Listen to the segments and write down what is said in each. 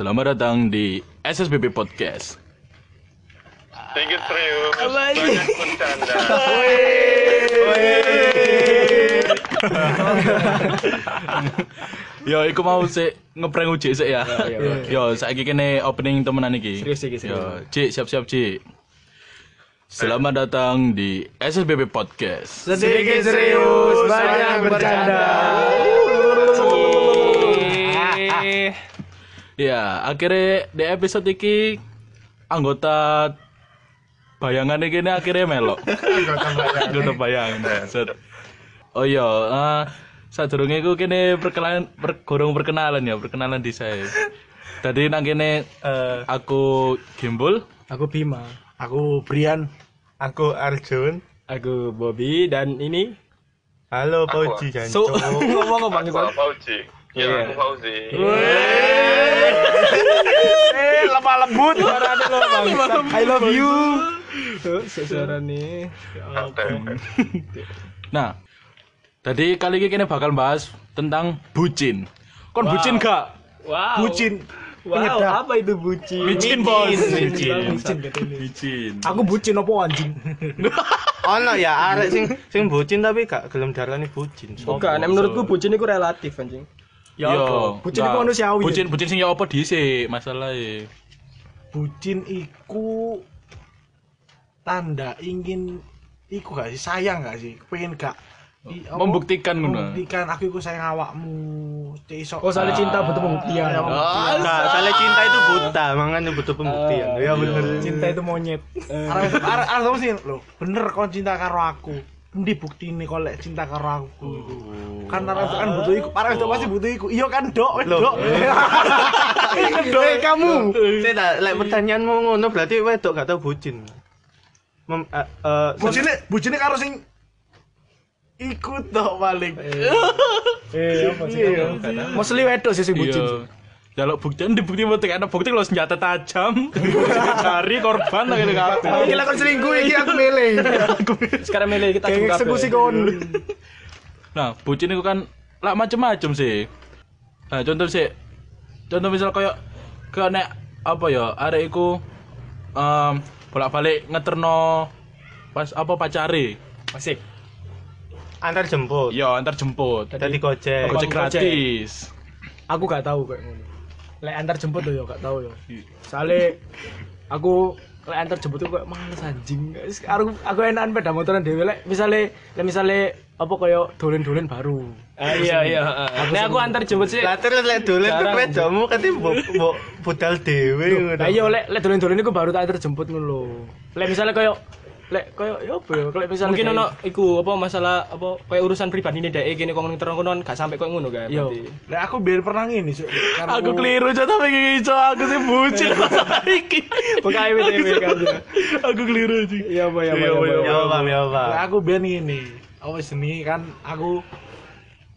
Selamat datang di SSBB Podcast. Serius, Apa ini? banyak bercanda. Yo, iku mau sih ngeprank uji sih ya. Yo, saiki kene opening temenan iki. Serius iki, serius. Yo, Cik, siap-siap, Cik. Selamat datang di SSBB Podcast. Sedikit serius, banyak bercanda. Ya, akhirnya di episode iki anggota bayangan ini akhirnya melok. anggota bayangan. Oh iya, uh, sadurunge iku kene perkenalan per, gorong perkenalan ya, perkenalan di saya. Tadi nang kene Eh, aku Gimbul, aku Bima, Aku Brian. Aku Arjun. aku Bobby dan ini Halo Aku- Fauji so ngomong bang Aku Fauji. Ya, Iya. aku Fauzi. Eh, lemah lembut. suara lo bang I love you suara nih Nah, tadi kali ini kene bakal bahas tentang bucin. Kon bucin gak? wow Bucin. wow Penyedap. apa itu bucin Bucin, Bos. bucin Bucin. Bucin. Aku bucin apa anjing? ono ya arek sing sing bucin tapi gak gelem darani bucin. Bukan, menurutku bucin itu relatif anjing. Ya Yo, apa? Bucin iku manusiawi. Bucin bucin sing ya apa dhisik masalahnya. Bucin iku tanda ingin iku gak sih sayang gak sih? Pengen gak i- apa? Membuktikan ngono. Membuktikan aku iku sayang awakmu. Iso. Oh, soalnya cinta butuh pembuktian. Ya, pembuktian. Nah, soalnya cinta itu buta, makanya butuh pembuktian. ya bener. Cinta itu monyet. Arek arek sih lho, bener kon cinta karo aku. Endi kok lek cinta karo aku iku? Kan kan butuh iku, arek itu pasti butuh iku. Iya kan, Dok? Dok. Dok, eh, kamu. Saya tak lek pertanyaanmu ngono berarti wedok gak tau bucin. Mem, eh, eh, Bujine, bujine karo sing ikut tok paling. Eh, apa sih? Mostly wedok sih sing bucin. Iya. Jaluk bukti, di bukti mau tekan bukti lo senjata tajam, cari korban lagi di kafe. Iki lek kon selingkuh iki aku milih. Sekarang milih kita Kayak juga eksekusi kon. Nah, bucin itu kan lah macem-macem sih. Nah, contoh sih, contoh misal kayak kayak nek apa ya, arek iku um, bolak-balik ngeterno pas apa pacare. Asik. antar jemput. Yo antar jemput. Tadi gojek. Gojek Gojek. gratis. Aku gak tahu kayak ngono. Lek antar jemput tuh ya gak tahu ya. Soalnya aku lek antar jemput kayak males anjing. Aku aku enakan peda motoran dhewe lek misale lek misale apa kaya dolen-dolen baru. Ah, iya iya. Nek aku antar jemput sih. Lah terus lek dolen ke wedokmu kate mbok mbok budal dhewe ngono. Lah iya lek lek dolen-dolen iku baru tak antar jemput ngono lho. Lek misale kaya lek kaya ya apa ya lek misale mungkin ono iku apa masalah apa kayak urusan pribadi nih dek kene kong terang kono gak sampai kok ngono Yo. berarti. Lek aku biar pernah ngene. Karena Aku keliru tapi ngico aku sih bucin iki. Pokoke kan. Aku keliru. Iya apa ya apa ya. apa, Ya apa ya apa. Lek aku biar ngene. Apa jenenge kan aku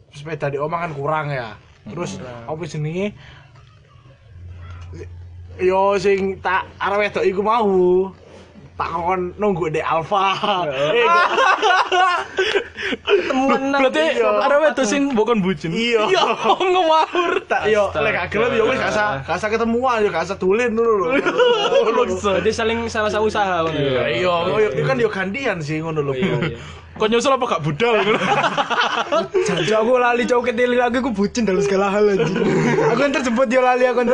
sepeda di omah kan kurang ya. Terus apa jenenge Yo sing tak arep wedok iku mau tak kon nunggu di Alfa. Temuan nang- Berarti ada wedok sing bukan bucin. Iya. Ya, ngawur. tak yo lek gelem yo wis gak usah ketemuan yo gak usah tulen dulu lho. berarti saling sama-sama usaha ya Iya, yo yo kan yo gantian sih ngono lho. Kok nyusul apa gak budal? Jancuk aku lali cowok ketil aku aku bucin dalam segala hal anjing. aku antar jemput dia lali aku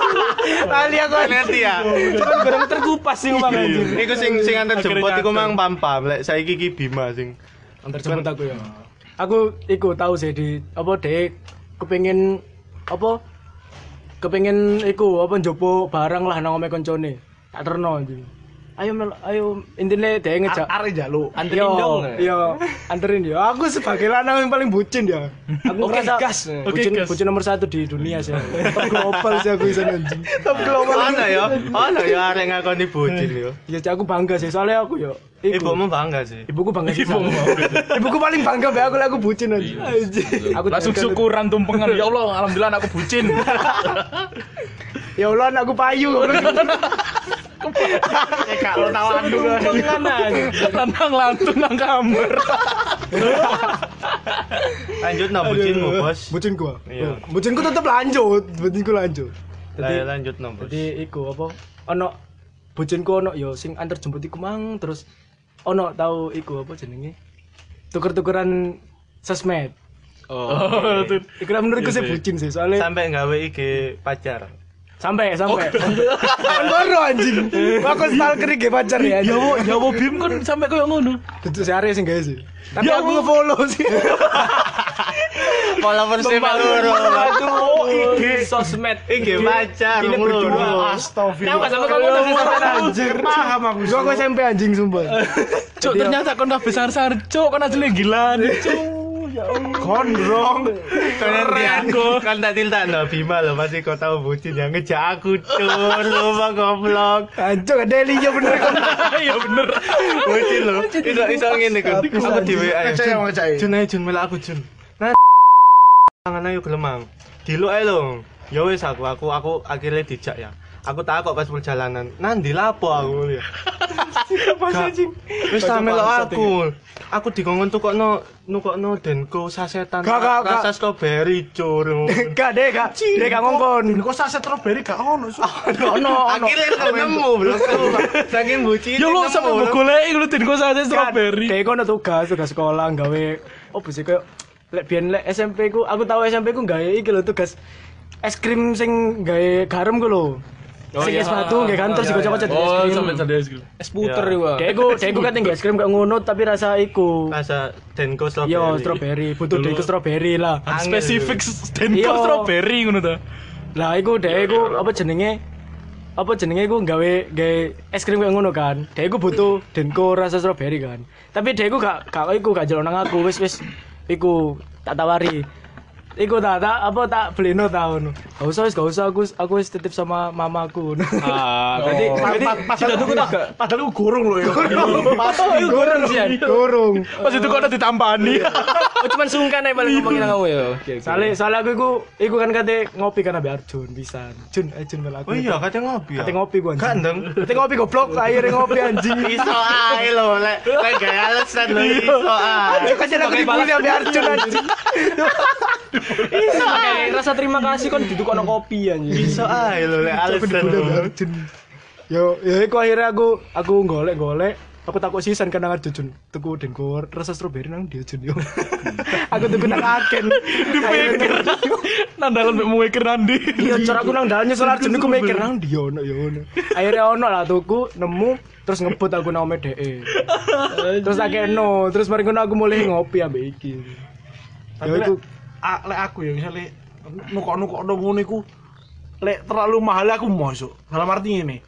lali aku Ngerti ya. kan gorong terkupas sih ngomong anjir Iku sing sing antar jemput iku nyadar. mang pam-pam. Lek saiki iki Bima sing antar jemput aku ya. Aku iku tahu sih di apa dek kepengin apa kepengin iku apa njopo barang lah nang omahe koncone. Tak terno anjing. Ayo mel, ayo intine dhek ngejak Arek jaluk. anterin Yo, dong Iya, anterin ya. Aku sebagai lanang yang paling bucin ya. Aku Oke, ngerasa gas. bucin, Oke, gas. bucin nomor satu di dunia sih. Top global sih aku bisa anjing. Top global. ono ya. Ono ya arek ngakoni bucin yo. Ya Cak, aku bangga sih soalnya aku yo. Ibu, Ibumu bangga sih. ibuku bangga sih. sama. Ibuku paling bangga be aku lah aku bucin aja. Aku Langsung syukuran tumpengan. Ya Allah, alhamdulillah aku bucin. Ya Allah aku payu. Eh gak lo tawaran dulu. Lantang lantung nang kamar. Lanjut no bucinmu, Bos. Bucinku. Iya. Bucinku tetap lanjut, bucinku lanjut. Jadi lanjut no bos jadi iku apa ono bojinku ono yo sing antar jemput iku mang terus ono tau iku apa jenenge tuker-tukeran sosmed Oh, tuh. iku lah menurutku sih bucin sih soalnya sampai nggawe IG pacar sampai sampai kan baru anjing aku stalker iki pacar ya Ya wo, ya wo Bim kan sampai koyo ngono. tentu sehari sih guys sih tapi Ya aku nge-follow sih followers e loro Oh, IG sosmed. IG pacar Ini berdua. Astagfirullah. Enggak sama kamu udah sampai anjir. Paham aku. gua SMP anjing sumpah Cuk, ternyata kon udah besar-besar, cuk, kon aja gila. Cuk. Gondrong. Keren kan tak tilta no Bima lo pasti kau tahu bucin yang ngejak aku cur lu mah goblok. Anjing ada Elia bener. Kan Iya bener. bucin lo iso iso ngene kan aku di WA. Jun ayo Jun melak aku Jun. Nah tangan ayo gelemang. Dilo ae lo. Ya wis aku aku aku akhirnya dijak ya aku takut pas perjalanan. Nanti lapo aku ya Gak, wis tak melok aku. aku dikongkon tukokno nukokno denko sasetan. Gak, gak, gak. rasa strawberry cur. Gak deh gak. Deh gak ngongkon. Kok saset strawberry gak ono. Su. ono ono. Akhirnya aku nemu belum saking bucin Ya lo sampai mau golek lu kok saja strawberry. Kayak kono tugas, tugas sekolah gawe opo sih kayak lek biyen lek SMP ku, aku tahu SMP ku gawe iki lho tugas es krim sing gawe garam ku lho. Sing es batu gawe kantor sing kocok-kocok di es Oh, krim. sampai sadar es krim. Es puter iku. Kayak ku, kayak ku kan tinggal es krim gak ngono tapi rasa iku. rasa denko strawberry Yo strawberry, butuh deh iku strawberry lah. Spesifik Iya. strawberry ngono ta. Lah iku deh iku apa jenenge? Apa jenenge iku gawe gawe es krim kayak ngono kan. Deh iku butuh denko rasa strawberry kan. Tapi deh iku gak gak iku gak jelok nang aku wis wis iku tak tawari. Iku tak tak apa tak beli no tau no. Gak usah wis gak usah aku aku wis titip sama mamaku. Ah, berarti berarti Padahal aku tak padahal aku gorong loh ya. Iku gorong sih Gorong. Pas itu kok ada ditampani. Oh cuman sungkan ae paling ngomongin nang kamu ya. Soalnya soalnya aku iku iku kan kate ngopi kan ambil Arjun pisan. Jun, eh Jun melu aku. oh iya katanya ngopi ya Kate ngopi gua anjing. Gandeng. Kate ngopi goblok, akhirnya ngopi anjing. iso ae lo lek lek gak alasan lo iso ae Ayo kan aku dibully ambil Arjun anjing. Pakai rasa terima kasih kon duduk ono kopi anjing. iso ae lo lek alasan. Yo, ya iku akhirnya aku aku golek-golek aku takut sisan kan nang Arjun tuku dengkur rasa strawberry nang dia Jun yo. aku tuku nang aken. Dipikir. Nandalan mek mikir nandi. Iya, cara aku nang dalan nyusul Arjun iku mikir nang dia ono ya ono. Akhirnya ono lah tuku nemu terus ngebut aku nang DE. Terus akeno, terus mari aku mulai ngopi ambek iki. Tapi Ya lek aku ya misalnya nukok-nukok dong ngono iku lek terlalu mahal aku masuk. Dalam arti ini.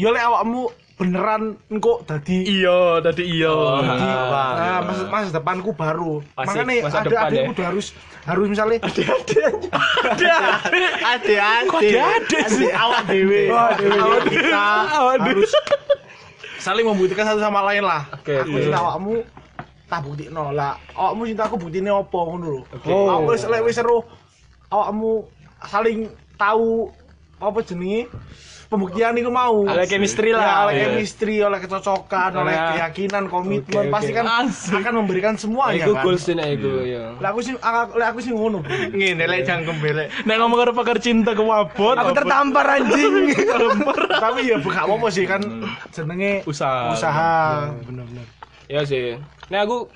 Ya lek awakmu beneran engko dadi Iya, tadi iya. dadi nah, masa, masa depanku baru. Asik, Makanya masa ada depan adikku ya. udah harus harus misalnya ade ade Ada sih. awak dewe. Awak kita harus saling membuktikan satu sama lain lah. Oke, aku cinta awakmu tak buktikno lah. Awakmu cinta aku buktine apa ngono lho. Oh. Aku wis lek wis seru awakmu saling tahu apa jenenge pembuktian iku mau. Oleh chemistry lah. Ya, oleh Iya. chemistry, oleh kecocokan, oleh Nah. keyakinan, komitmen Oke, pasti oke. kan Asik. akan memberikan semuanya Iku kan. goals nek iku ya. Lah aku sih aku aku sih ngono. Ngene lek jangkem belek Nek ngomong karo pakar cinta ke wabot. aku tertampar anjing. Tapi ya gak apa-apa sih kan jenenge Usaha. usaha. Bener-bener. Ya sih. Nek aku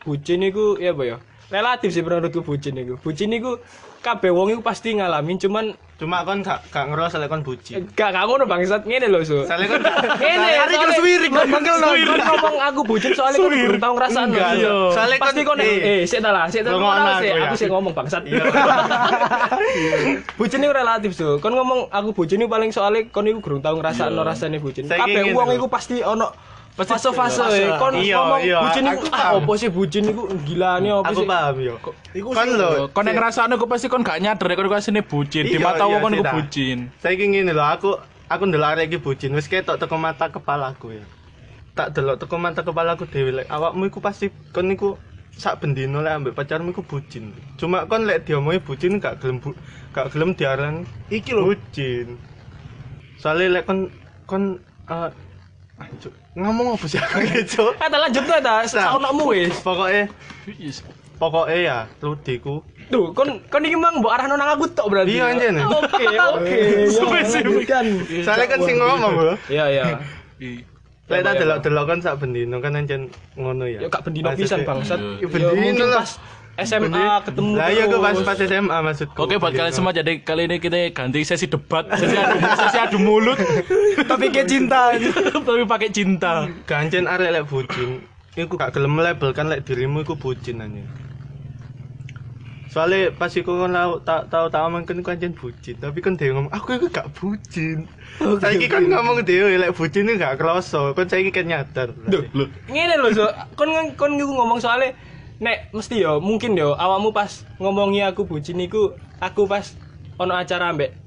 bucin iku ya apa ya? Relatif sih menurutku bucin iku. Bucin iku kabeh wong iku pasti ngalamin cuman cuma kon gak gak ngerasa lek kon bucin gak gak ngono bangsat ngene lho su. soalnya kon Ngene soalnya swiring, kon mangkel. Kon ngomong aku bucin soalnya kon belum tau ngrasakno. Iya. Soalnya kon- pasti kon eh. eh sik ta lah, sik ta aku sik ya. aku sih ngomong bangsat. Iya. bucin itu relatif so kon ngomong aku bucin itu paling soalnya kon itu gurung tau ngrasakno rasane bucin kabeh wong lho. iku pasti ono fase-fase kon Iya, ngomong iya, bucin aku iku ah opo sih bucin iku gilane opo aku sih paham yo Iku kon lho Kon nek ngrasakno pasti kon gak nyadar kon kok asine bucin. Di Iya, mata iya, wong kon sih, ku ta. bucin. Saiki ngene lho, aku aku ndelok arek iki bucin wis ketok teko mata kepalaku ya. Tak delok teko mata kepalaku dhewe lek awakmu iku pasti kon niku sak bendino lek ambek pacarmu iku bucin. Cuma kon lek diomongi bucin gak gelem bu, gak gelem diaran Iki lho bucin. Soale lek kon kon eh Cuk, ngomong apa sih aku Cuk? kata lanjut tuh ta Sa- saunokmu wis Pokoknya pokoknya ya ludiku Duh, kon kon iki mang mbok arahno nang aku tok berarti. Iya, anjen. Oke, oke. Spesifik. Soalnya kan sing ngomong lho. Iya, iya. Lek tak delok-delok kan sak bendino kan ancen ngono ya. Ya gak bendino pisan bangsat. Ya bendino lah. SMA ketemu. Lah iya gue pas pas SMA maksudku. Oke buat kalian semua jadi kali ini kita ganti sesi debat, sesi adu, sesi adu mulut, Tapi kayak cinta. tapi pakai cinta. Gancen arek lek bucin. Iku gak gelem label kan lek dirimu iku bucin anjing. Soalnya pas iku kan tau tau tau tau omong kan anjen bucin, tapi kan dia ngomong aku iku gak bucin. Saiki kan ngomong dhewe lek bucin itu gak kroso, kan saiki kan nyadar. ngene lho so kon kon ngomong soalnya nek mesti yo mungkin yo awakmu pas ngomongi aku bucin iku aku pas ono acara ambek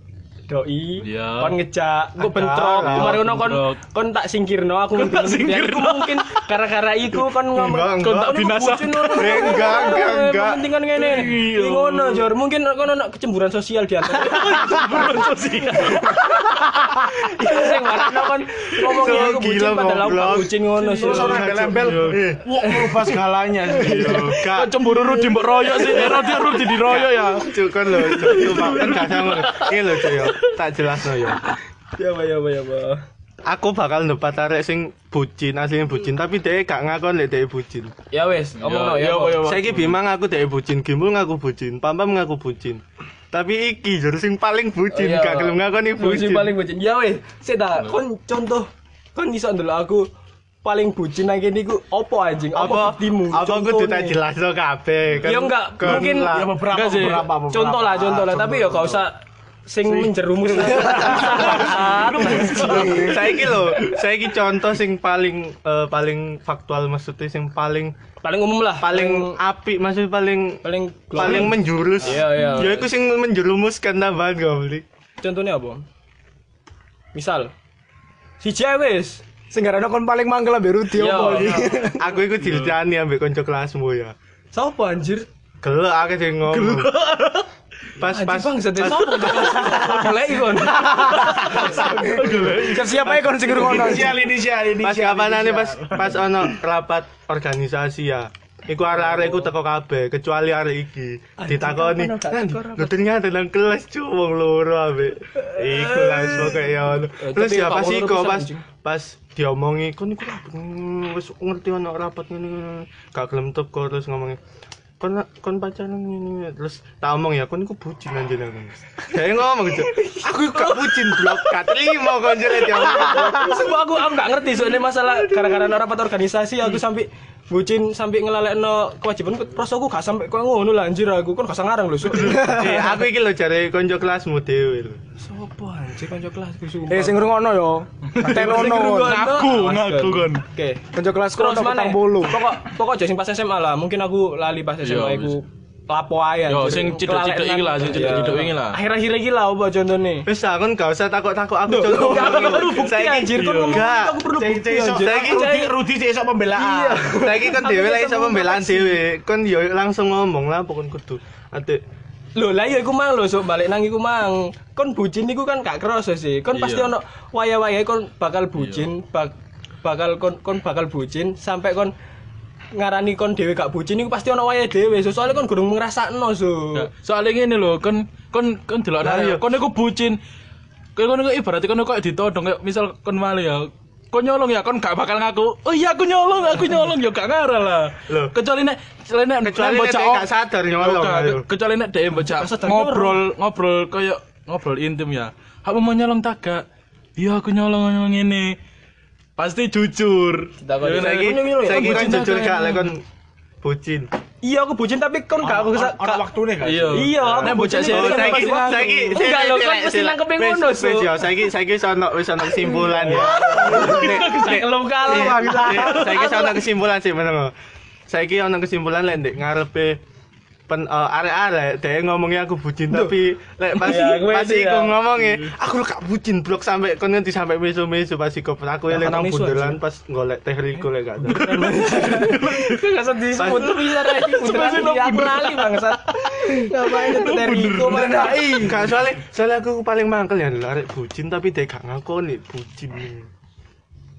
doi. Iya. kon ngejak gue bentrok. Kemarin ono kon kon tak singkirno aku mungkin tak singkirno? mungkin gara-gara iku kon ngomong kon tak binasakan Enggak, enggak, enggak. penting kan ngene. Iki ngono jor. Mungkin kon ono kecemburuan sosial di antara kecemburuan sosial. Itu sing warna kon ngomongnya aku bucin padahal aku bucin ngono sih Terus orang embel-embel, Eh, wah merubah segalanya. Kok cemburu Rudi mbok royok sih, eh Rudi Rudi diroyok ya. Cuk kan lho, cuk cuma kan gak sama. Iki lho cuk tak jelasno yo. ya apa ya apa ya apa Aku bakal nepat arek sing bucin, aslinya bucin, tapi dia gak ngakon lek dia bucin. ya wes ngomong no Ya, ya apa, ya, apa. Saiki Bima ngaku dia bucin, Gimbul ngaku bucin, Pampam ngaku bucin. Tapi iki jare sing paling bucin, Oh, iya. gak gelem ngakoni bucin bucin. paling bucin ya wes saya tak kon contoh kon iso ndelok aku paling bucin nang kene iku opo anjing apa buktimu apa aku Contohnya. tak jelasno kabeh kan Ya enggak, mungkin. Ya beberapa, Enggak sih. beberapa, beberapa. contoh lah contoh lah tapi ya gak usah sing menjerumus. Saiki lho saiki contoh sing paling eh, paling faktual maksudnya sing paling paling umum lah. paling apik maksudnya paling paling paling menjurus. Iya, iya. ya iku sing menjerumuskan tambahan goblok contohnya apa? Misal si wis. Sing garane kon paling mangkel ambek Rudi Iya, opo iki. aku iku dilicani ambek kanca kelasmu ya. Sopo anjir? gelek akeh sing ngomong pas pas bang, jadi sopo Golek ikon. Siapa ae kon sing ngrungokno. Inisial, inisial, pas kapanane pas pas ono rapat organisasi ya Iku arek-arek iku teko kabeh kecuali arek iki. Ditakoni, "Nan, lu ternyata nang kelas cu wong loro ambek." Iku langsung kayak ya. ono. Terus ya pas iku pas pas diomongi kon iku hmm, wis ngerti ono rapat ngene gak gelem teko terus ngomongin kon kon pacaran ini terus tak omong ya kon iku bucin anjir aku. Kayak ngomong gitu. Aku gak bucin blok gak terima kon jelek ya. Sumpah aku aku gak ngerti soalnya masalah gara-gara rapat organisasi aku sampai bucin sampai ngelalekno kewajiban prosoku gak sampai koyo ngono lah anjir aku kan gak sangarang lho. Sopo Eh, aku iki lho jare kanca kelasmu dhewe lho. anjir kanca kelasku sumpah. Eh sing ngrungokno yo. Tenono. Ngaku, ngaku kon. Oke. Kanca kelas Terus kono mana? petang bolu. Pokok pokok aja sing pas SMA lah. Mungkin aku lali pas SMA Iya, iku lapo ae. Yo sing ciduk-ciduk iki lah, sing ciduk-ciduk iki lah. Akhir-akhir iki lah apa contohnya? Wis kon gak usah takut-takut aku contoh. Aku perlu bukti anjir. Kon ngomong aku perlu bukti anjir. Saiki Rudi, Rudi cek sok pembelaan. Saiki kon dhewe lek iso pembelaan dhewe. Kon yo langsung ngomong lah pokon kudu. Ate Lho lah iya iku mang lho sok balik nang iku mang. Kon bucin iku kan gak kerasa sih. Kon pasti Iya. ono waya-waya kon bakal bucin, bak- bakal kon kon bakal bucin sampai kon ngarani kon dhewe gak bucin iku pasti ono waya dhewe. So, soalnya kon gurung ngrasakno so. Ya, Soalnya ngene lho, kon kon kon delok arek, kon iku bucin. Kon kon iku ibaratnya kon kok ditodong kayak misal kon male ya. Kon nyolong ya, kon gak bakal ngaku. Oh iya aku nyolong, aku nyolong ya gak ngarah lah. Loh. Kecuali nek kecuali nek Kecuali nek gak sadar nyolong. Kecuali nek dia bocah ngobrol ngobrol kayak ngobrol intim ya. Aku mau nyolong tak gak? Iya aku nyolong nyolong ini. Pasti jujur. Ya, saiki Kon ya? saiki Kon kan bucin jujur gak kan? lek kon bucin. Iya aku bucin tapi kon gak aku Orang gak waktunya kan? Iya. Iya, aku Nek bocah bucin sih saiki saiki Enggak lho, kan mesti nangkep yang ngono. Wis yo saiki saiki wis ono wis ono kesimpulan ya. Kelem Iya, iya, Saiki ono kesimpulan sih meneng. Saiki ono kesimpulan lek ndek ngarepe pen eh, arek-arek dhek ngomongnya aku bucin tapi lek pas gue pas iku ya. ngomongnya aku lu gak bucin blok sampai kon nanti sampai mesu-mesu pas iku aku Ya, eling kata nang bundelan pas golek teh riku lek gak ada. Gak disebut tuh bisa lagi beneran di aku lali bangsat. Ngapain itu dari itu mana? Gak soalnya soalnya aku paling mangkel ya arek bucin tapi dhek gak ngakoni bucin.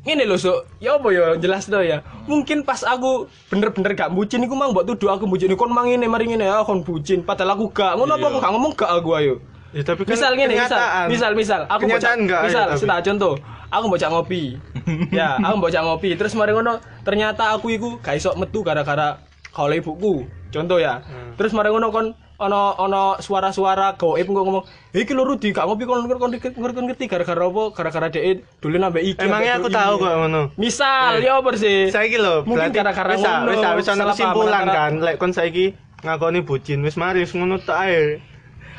Ngene lho, Sok. Ya apa ya? Jelas to ya. Mungkin pas aku bener-bener gak bucin iku mang mbok tuduh aku bucin. Kon mang ngene mari ngene. Ya kon bucin. Padahal aku gak. Ngono apa aku gak ngomong? Gak aku ayo. Ya tapi kan Misal ngene, misal, misal, misal, aku Kenyataan enggak, misal, ayo, tapi. tak contoh, aku bocah ngopi, ya, aku bocah ngopi, terus mari ngono, ternyata aku iku gak iso metu gara-gara kalau ibuku, contoh ya, Hmm. terus mari ngono kon, ono ono suara-suara gaib kok ngomong, iki lho Rudi gak ngopi kon kon ngerti ngerti gara-gara apa, gara-gara dhek dulu nambah iki. Emangnya aku tahu kok ngono. Misal, ya apa sih? Saiki lho, Mungkin gara-gara ngono, wis wis kesimpulan kan, lek kon saiki ngakoni bucin wis mari wis ngono ae.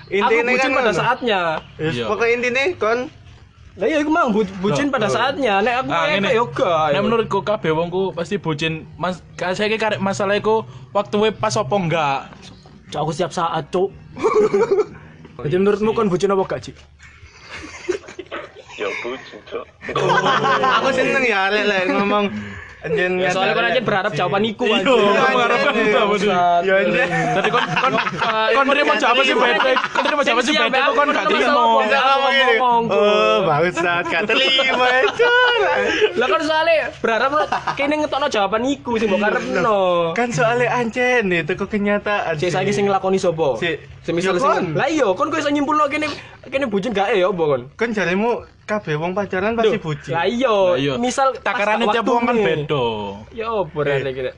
Aku Intine bucin kan pada saatnya. Wis Iya. pokoke intine kon Lah iya iku mang bu- bucin pada saatnya. Nek aku Ah, kayak ngene. yo gak. Nek menurutku kabeh wong ku pasti bucin. Mas saya karek masalah iku waktu we pas apa enggak. Cuk, aku siap saat, cuk. Jadi menurutmu kon bucin apa gak, Cik? Ya bucin, Cok. aku seneng ya lek ngomong anjen Ya, soalnya kan aja berharap jawaban iku Iya, aja. itu apa sih? Ya anjen. Tadi kon kon kon terima jawaban sih bete. Kon terima jawaban sih bete kok kon gak terima. Ngomong. Oh, bangsat, gak terima cur. Lah kan soalnya berharap kene ngetokno jawaban iku sing mbok karepno. Kan soalnya anjen itu kok kenyataan. Sik saiki sing nglakoni sapa? Si- Semisal Ya, sing. Lah iya, kon kowe iso nyimpulno kene kene bucin gak ya apa kon? Kan jarimu kabeh wong pacaran pasti bucin. Lah iya, iya. misal Takarane tiap wong kan beda. Ya apa rene kira.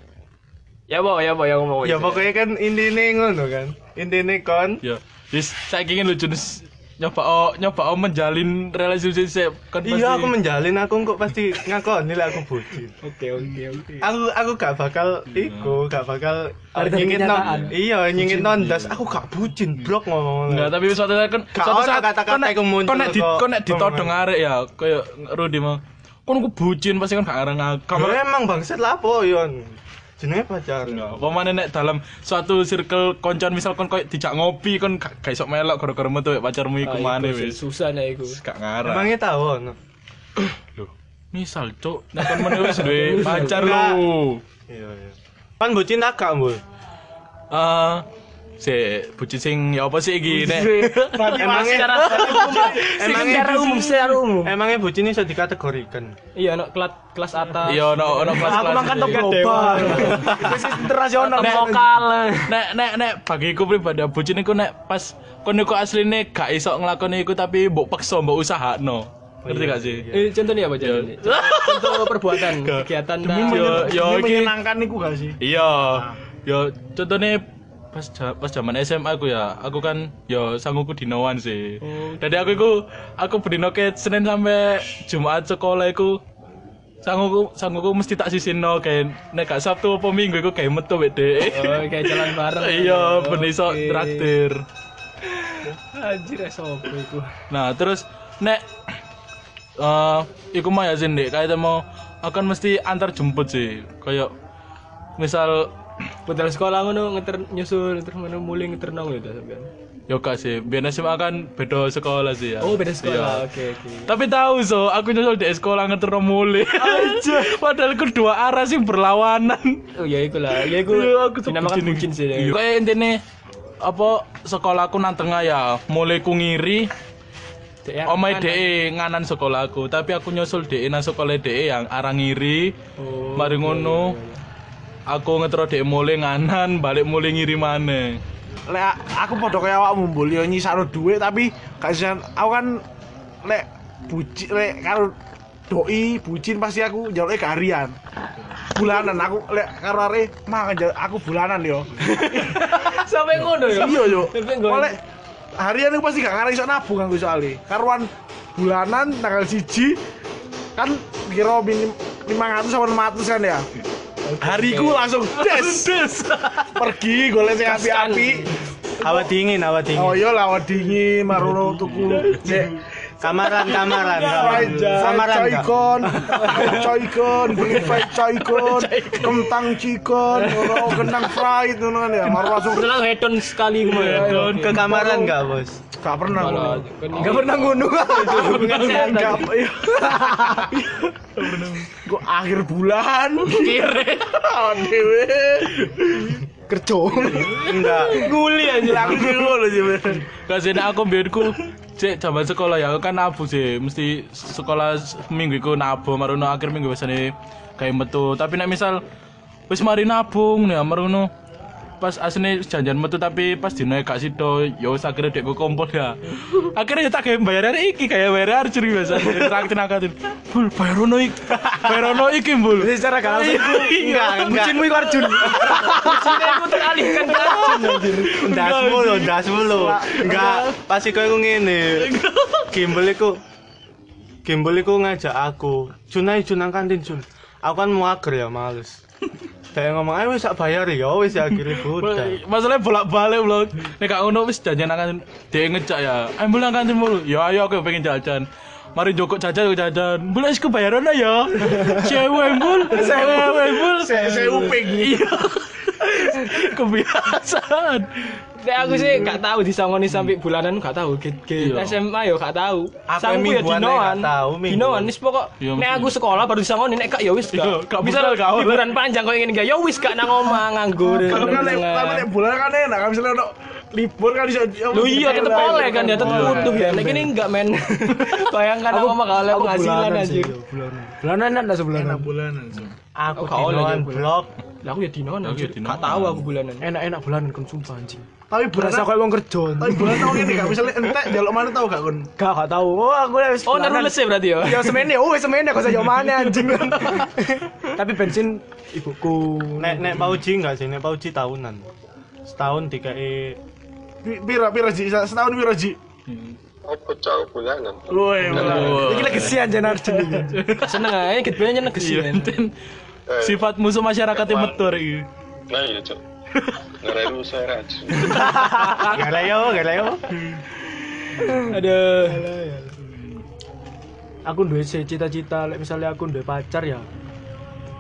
Ya apa, ya apa yang ngomong. Ya pokoknya kan intine ngono kan. Intine kon Ya, wis saiki ingin lucu. Nyoba oh, nyoba oh menjalin relasi kan pasti. Iya aku menjalin aku kok pasti ngakoni lek aku bucin. Oke, oke, oke. Aku aku gak bakal iku, gak bakal Ada nyingit non. Iya, nyingit nondas. Aku gak bucin, blok ngomong. Enggak, tapi suatu saat kan Gak suatu saat kata-kata iku muncul di kok. kon nek ditodong arek ya kayak Rudi mau. Kon ku bucin pasti kan gak ngarang aku. Kamu emang bangsat lapo yon. Jenenge pacaran. Pemane nek dalam suatu circle koncon misal kon koyo dijak ngopi kon gak iso melok gara-gara metu pacarmu iku maneh wis. Susah nih iku. Gak ngarang. Emangnya tahu ono. Loh, misal cuk nek kon meneh wis duwe pacar lho. Iya, iya. Kan tak gak, Mbul? Eh si bucin sing ya apa sih iki nek Emangnya Emang secara umum, secara umum. emangnya bucin iso dikategorikan. Iya, no, kelas kelas atas. iya ono ono kelas Aku makan top global. Wis internasional lokal. nek nek nek bagiku pribadi bucin iku nek pas kon iku asline gak iso nglakoni iku tapi mbok paksa mbok usahakno. Ngerti gak sih? Eh, contohnya apa contohnya? Contoh perbuatan, kegiatan dan Yo yo Ini iki menyenangkan niku gak sih? iya. Yo contohnya pas pas zaman SMA aku ya, aku kan yo sanggupku dinoan sih. Jadi aku iku aku berdino ke Senin sampai Jumat sekolah iku sanggupku sanggupku mesti tak sisino kayak nek gak Sabtu apa Minggu iku kayak metu wek dhek. Oh, kayak jalan bareng. Iya, ben iso Oke. traktir. Anjir, sopo iku. Nah, terus nek eh iku mah ya sih kayak mau akan mesti antar jemput sih. Kayak misal Budal sekolah ngono ngeter nyusul terus mana mulai ngeter nang gitu sampean. yo gak sih, biar SMA kan beda sekolah sih ya. Oh, beda sekolah. Iya. Oke, oke. Tapi tahu so, aku nyusul di sekolah ngeterno mulai. Aja. Padahal kedua arah sih berlawanan. Oh, ya iku lah. Ya iku Iya, aku tuh dinamakan bucin bucin sih. Iya. Kayak intinya apa sekolahku nang tengah ya, mulai ku ngiri Ya, Omai? DE nganan sekolahku, tapi aku nyusul DE nang sekolah DE yang arah ngiri. Oh, Mari ngono. Aku ngetro DE mulai nganan, balik mulai ngiri maneh. Lek aku padha kaya awakmu mbul yo nyisano dhuwit tapi gak sisan aku kan lek buci lek karo doi bucin pasti aku njaluke harian. Bulanan aku lek karo are mah njal- aku bulanan yo. Sampai ngono ya. Iya yo. Tapi Oleh harian itu pasti gak ngarang iso nabung aku soalnya. Karuan bulanan tanggal siji kan kira minim 500 sama 600 kan ya. Hariku langsung des. Pergi golek sing api-api. Hawa dingin, hawa dingin. Oh iya lawan dingin marono tuku sik Kamaran, kamaran, kamaran. Coikon, coikon, beli fried coikon, kentang chicken, ngono kentang fried ngono kan ya, maru langsung Setelah hedon sekali gue ya. Don ke kamaran enggak, Bos? Gak pernah ngono. Enggak pernah ngono. Enggak, iya. Kok akhir bulan kire dewe Kerja. Enggak. Nguli aja. langsung ngono sih. Kasih aku biarku cek zaman sekolah ya kan nabung sih mesti sekolah minggu iku nabung marono akhir minggu biasanya kayak metu tapi nek misal wis mari nabung nih marono pas aslinya janjian metu tapi pas dino gak sido ya akhirnya dek gue kumpul ya akhirnya ya tak kayak bayar hari iki kayak bayar hari curi biasa traktir akatin bul bayar ono iki bayar ono iki bul Jadi secara gak langsung iku Enggak, enggak. bucinmu iku Arjun. Cinta aku teralihkan ke Arjun anjir. Ndasmu lho, ndasmu lho. Enggak, pas iku iku ngene. Gimbal iku Gimbal iku ngajak aku. Jun ayo Jun nang kantin Jun. Aku kan mager ya, males. Saya ngomong, ayo wis bayar ya, wis ya akhirnya udah. masalahnya bolak balik loh. Nek gak ngono wis janjian akan dia ngejak ya ayo bulan kantin mulu. Ya ayo aku pengen jajan mari joko jajan joko jajan bulan wis kebayaran lah ya cewek bul cewek bul Saya uping. iya kebiasaan Nek aku sih gak tahu disangoni sampai bulanan gak tahu. Ge Iya. SMA yo gak tahu. Aku Sangku ya mingguan dinoan. tahu. Dinoan wis pokok Iya, nek aku sekolah baru disangoni nek gak ya wis Iya, gak. gak Bisa gak liburan panjang kok ngene gak ya wis gak nang omah nganggur. Kan nek- tapi nek bulan kan enak kan misalnya libur kan bisa Lu iya tetep oleh kan ya tetep butuh ya. Nek ini enggak men. Bayangkan gak aku penghasilan bulanan sih, anjir. yo, Bulanan. Dah sebulanan. enak bulanan. Aku Oh, gak dinoan blok. Lah aku ya dinoan Aku ya anjir. Gak tahu aku bulanan. Enak-enak bulanan kon sumpah anjing. Tapi Berasa kayak wong kerja. tapi bulan tahun ini gak misalnya entek jaluk mana tau gak kon? Gak gak tahu. Oh, aku wis Oh, naruh lesnya berarti ya. Ya semene, oh semene kok saya mana anjing. Tapi bensin ibuku. Nek nek pauji enggak sih, nek pauji tahunan. Setahun dikai Pira pira ji setahun pira ji? Apa cowok bulanan? Woi, bulanan. Iki lagi kesian jan Arjun iki. Seneng aja kita bilangnya nyeneng iya ke sini. enten Eh, sifat musuh masyarakat yang metur iki Nah iya cok. Ngarai saya raju. Galayo, galayo. Aduh. Aku duwe cita-cita lek misalnya aku duwe pacar ya.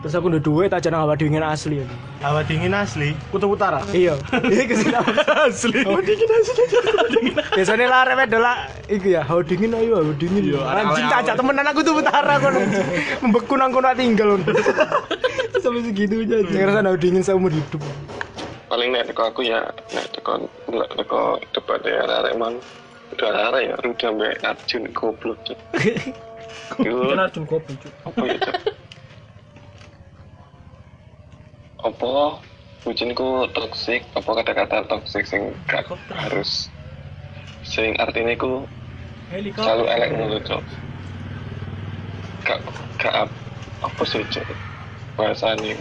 Terus aku duwe duit aja nang awak dingin asli. ya. Hawa dingin asli. Kutub Utara. Iya. Iki ke sini asli. Oh dingin asli. Biasanya lah rewet dola iku ya, hawa dingin ayo, hawa dingin. Iya, Anjing tak ajak temenan aku tuh utara kono. Membeku nang kono tinggal. Sampai segitunya. Jangan rasa hawa dingin seumur hidup. Paling nek teko aku ya nek teko nggak teko debat ya arek man. Udah arek ya udah mbak Arjun goblok. Iku Kan Arjun kopi cuk. apa ya cok? Apa bucinku toksik? Apa kata-kata toksik sing gak harus sing artinya ku selalu elek mulu cok gak gak ap- apa sih cok bahasanya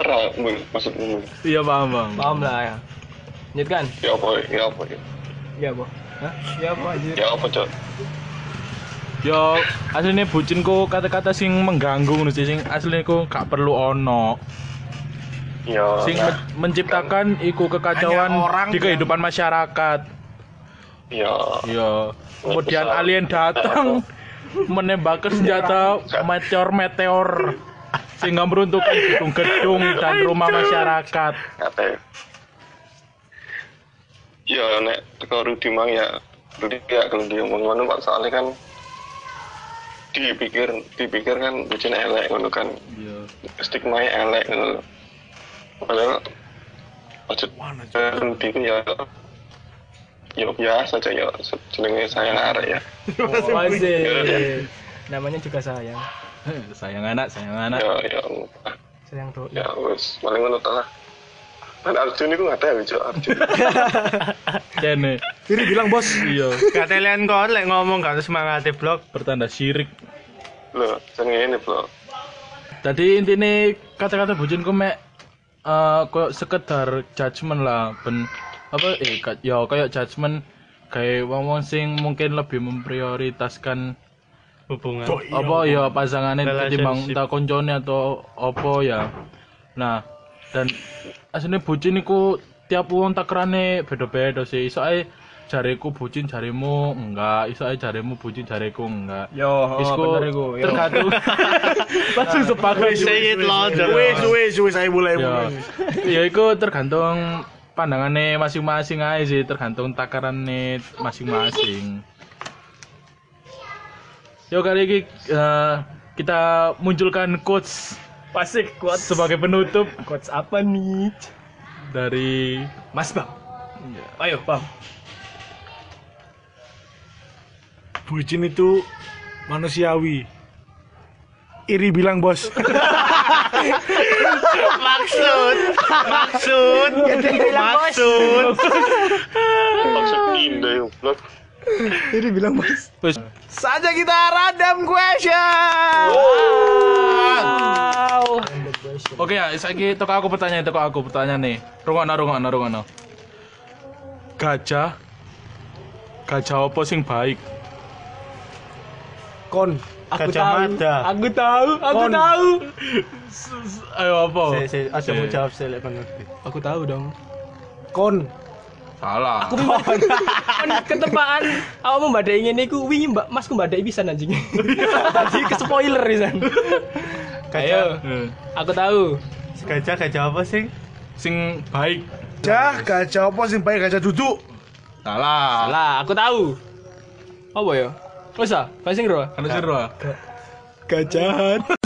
Ra, Mul, maksudmu iya paham bang Paham lah ya. Nyet kan? ya apa ya apa ya. Hah? Iya, apa anjir? ya apa cok Yo, aslinya bucinku kata-kata sing mengganggu ngono sih, sing aslinya ku gak perlu ono. ya Sing nah, men- menciptakan iku kekacauan orang di yang- kehidupan masyarakat. ya Yo, kemudian alien datang menembakkan senjata meteor-meteor sehingga meruntuhkan gedung-gedung dan rumah masyarakat. ya nek teko Rudi mang ya Rudi ya kalau dia ngomong ngono pak soalnya kan dipikir dipikir kan bucin elek ngono kan Iya. stigma elek ngono padahal maksud Rudi itu ya ya biasa aja ya jenenge sayang arek ya Oh, asik. Namanya juga sayang. Sayang anak, sayang anak. ya ya Sayang tuh. ya wes paling ngono lah kan Arjun itu nggak tahu cok Arjun Kene. Kiri bilang bos. Iya, Katelian kon lek ngomong gak semangat blok. pertanda syirik. loh jenenge ini bro Tadi intinya kata-kata bucinku mek eh koyo sekedar judgement lah ben apa eh ka- ya kayak judgement kayak wong-wong sing mungkin lebih memprioritaskan Hubungan. apa ya pasangannya ketimbang entah koncone atau apa ya nah dan aslinya bucin iku tiap wong takrane beda-beda sih. Soalnya jariku bucin jarimu enggak. Iso ae jarimu bucin jariku enggak. Yo, oh, Isku bener iku. Yo. tergantung. Langsung sepakat Say it louder. Wes wes wes saya mulai ya iku tergantung pandangannya masing-masing aja sih. Tergantung takarannya masing-masing. Yo kali ini eh, kita munculkan quotes Pasik kuat sebagai penutup Quotes apa nih? dari Mas Bang. Ayo, Bang. bucin itu manusiawi. Iri bilang bos. maksud maksud maksud Maksud indah ya. Iri bilang bos. Saja kita random question. Wow. Oke ya, saiki toko aku pertanyaan, toko aku pertanyaan nih. Rungokno, rungokno, rungokno. Gajah Gajah apa sing baik? Kon. Aku Gajah tahu. Mada. Aku tahu. Aku Kon. tahu. Ayo apa? saya saya ada mau jawab saya lek Aku tahu dong. Kon. Salah. Aku kan ketepaan awakmu mbadai ngene iku wingi Mbak Masku mbadai pisan anjing. Tadi ke spoiler pisan. Ayo, Eh, aku tahu. gajah gajah apa sih Sing baik. Gajah, gajah apa sing baik gajah duduk? Salah. Lah, aku tahu. Apa ya? Wes ah, sing ro. Kan seru. Gajahan.